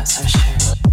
that so sure.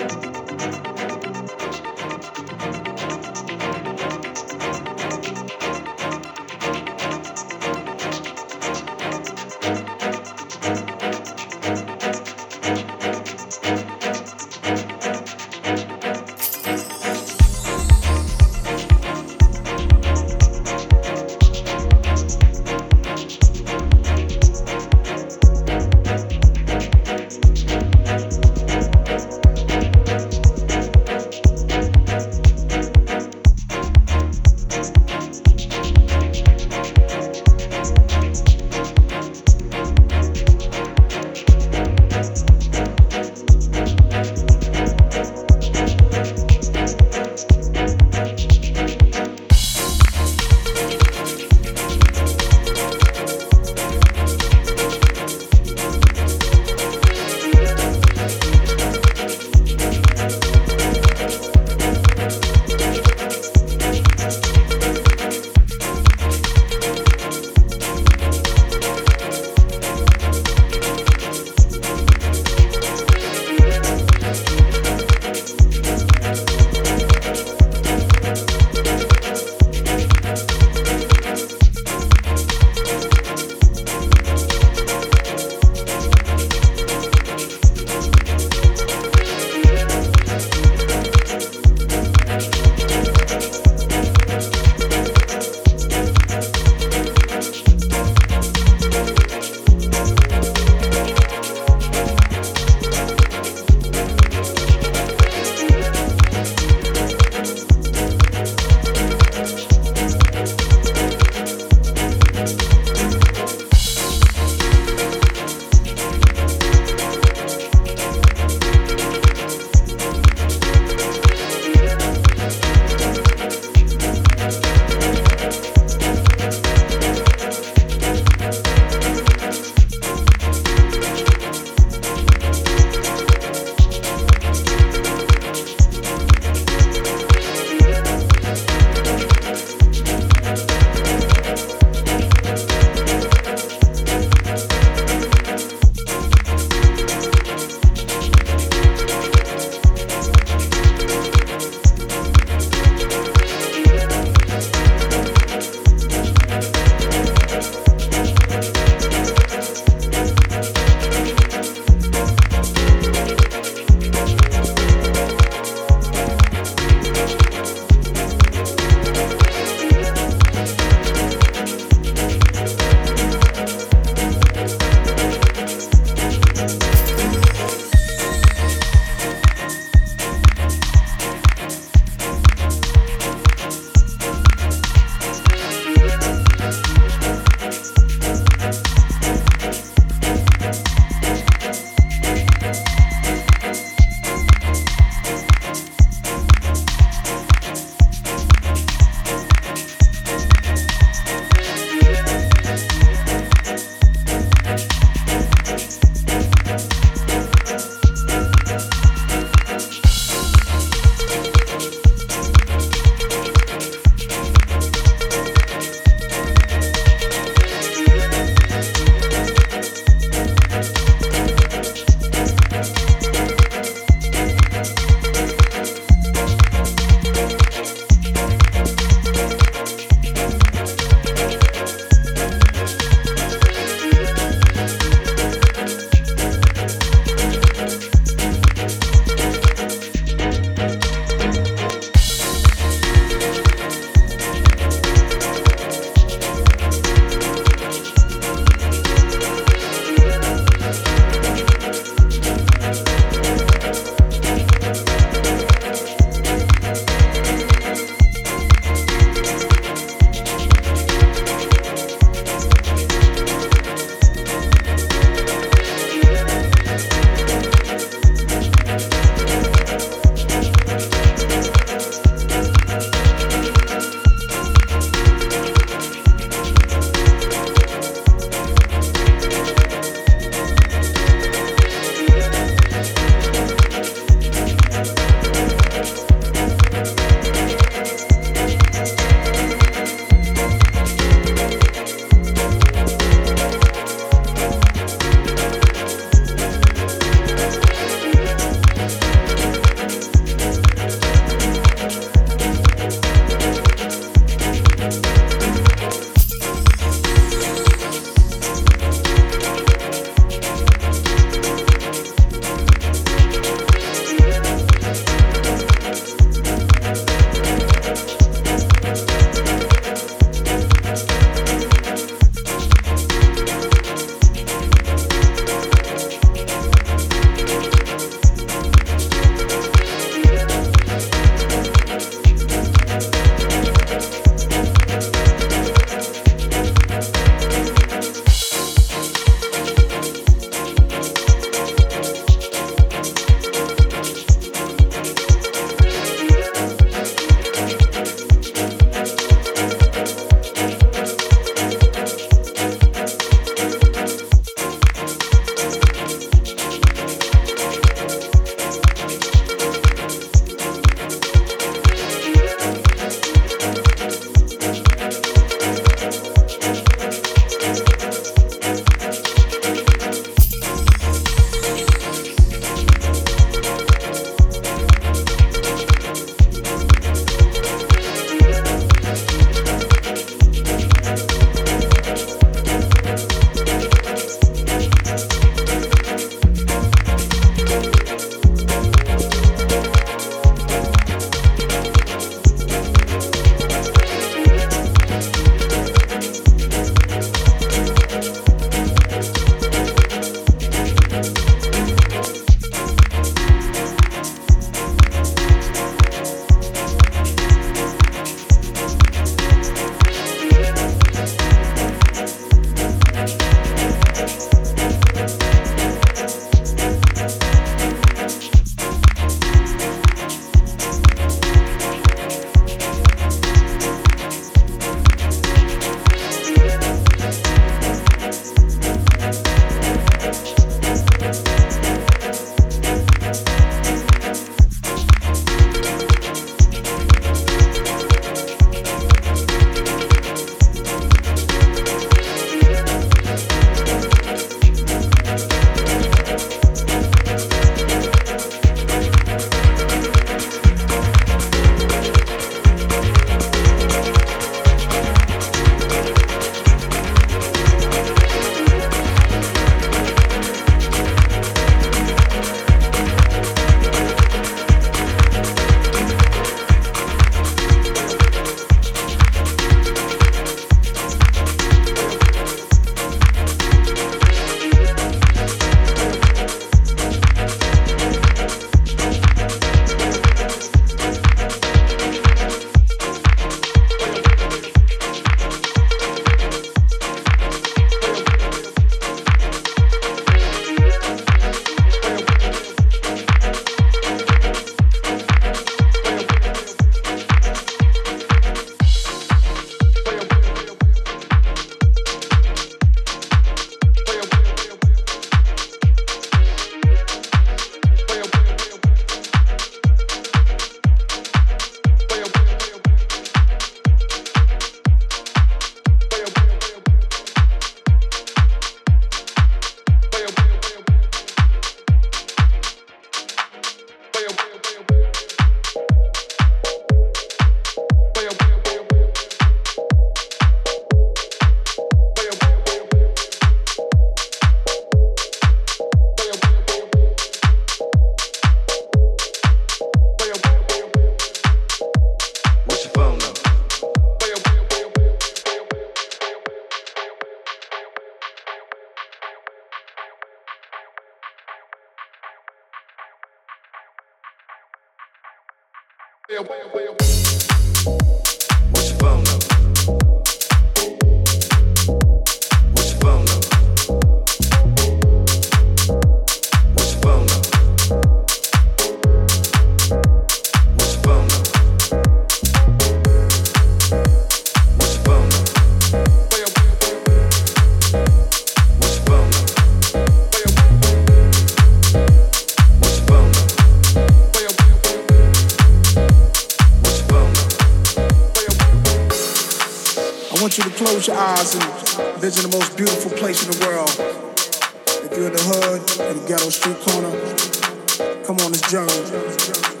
On this journey.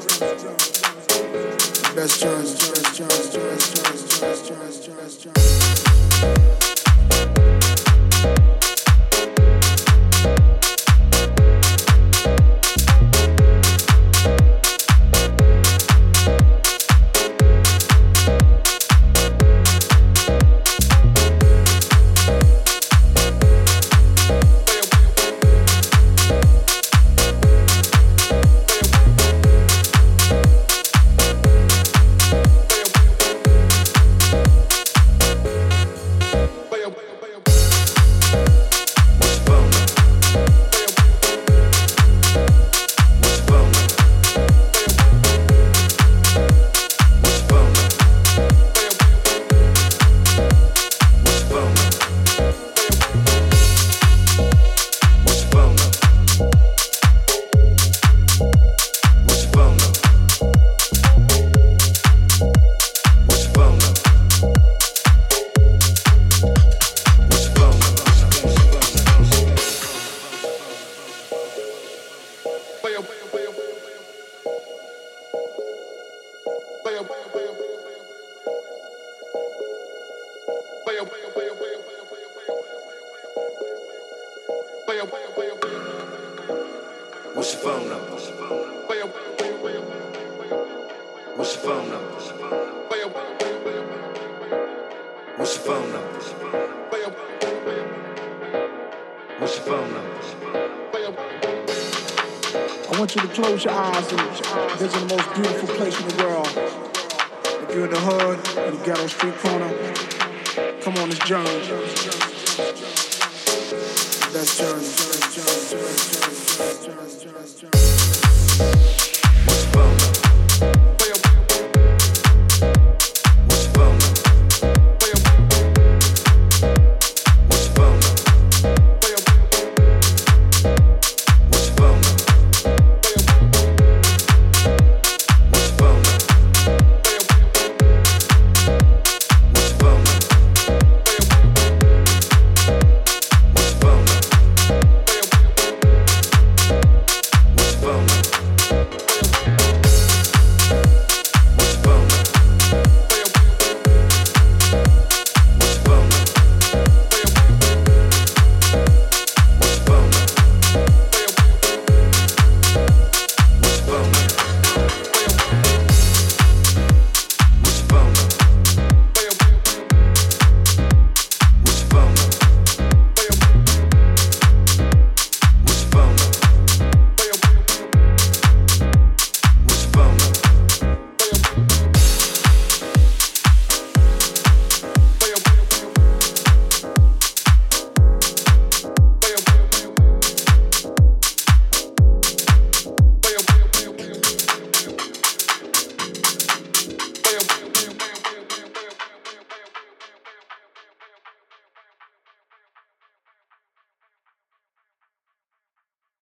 Best journey, best journey, best journey, best journey, best journey. What's wrong?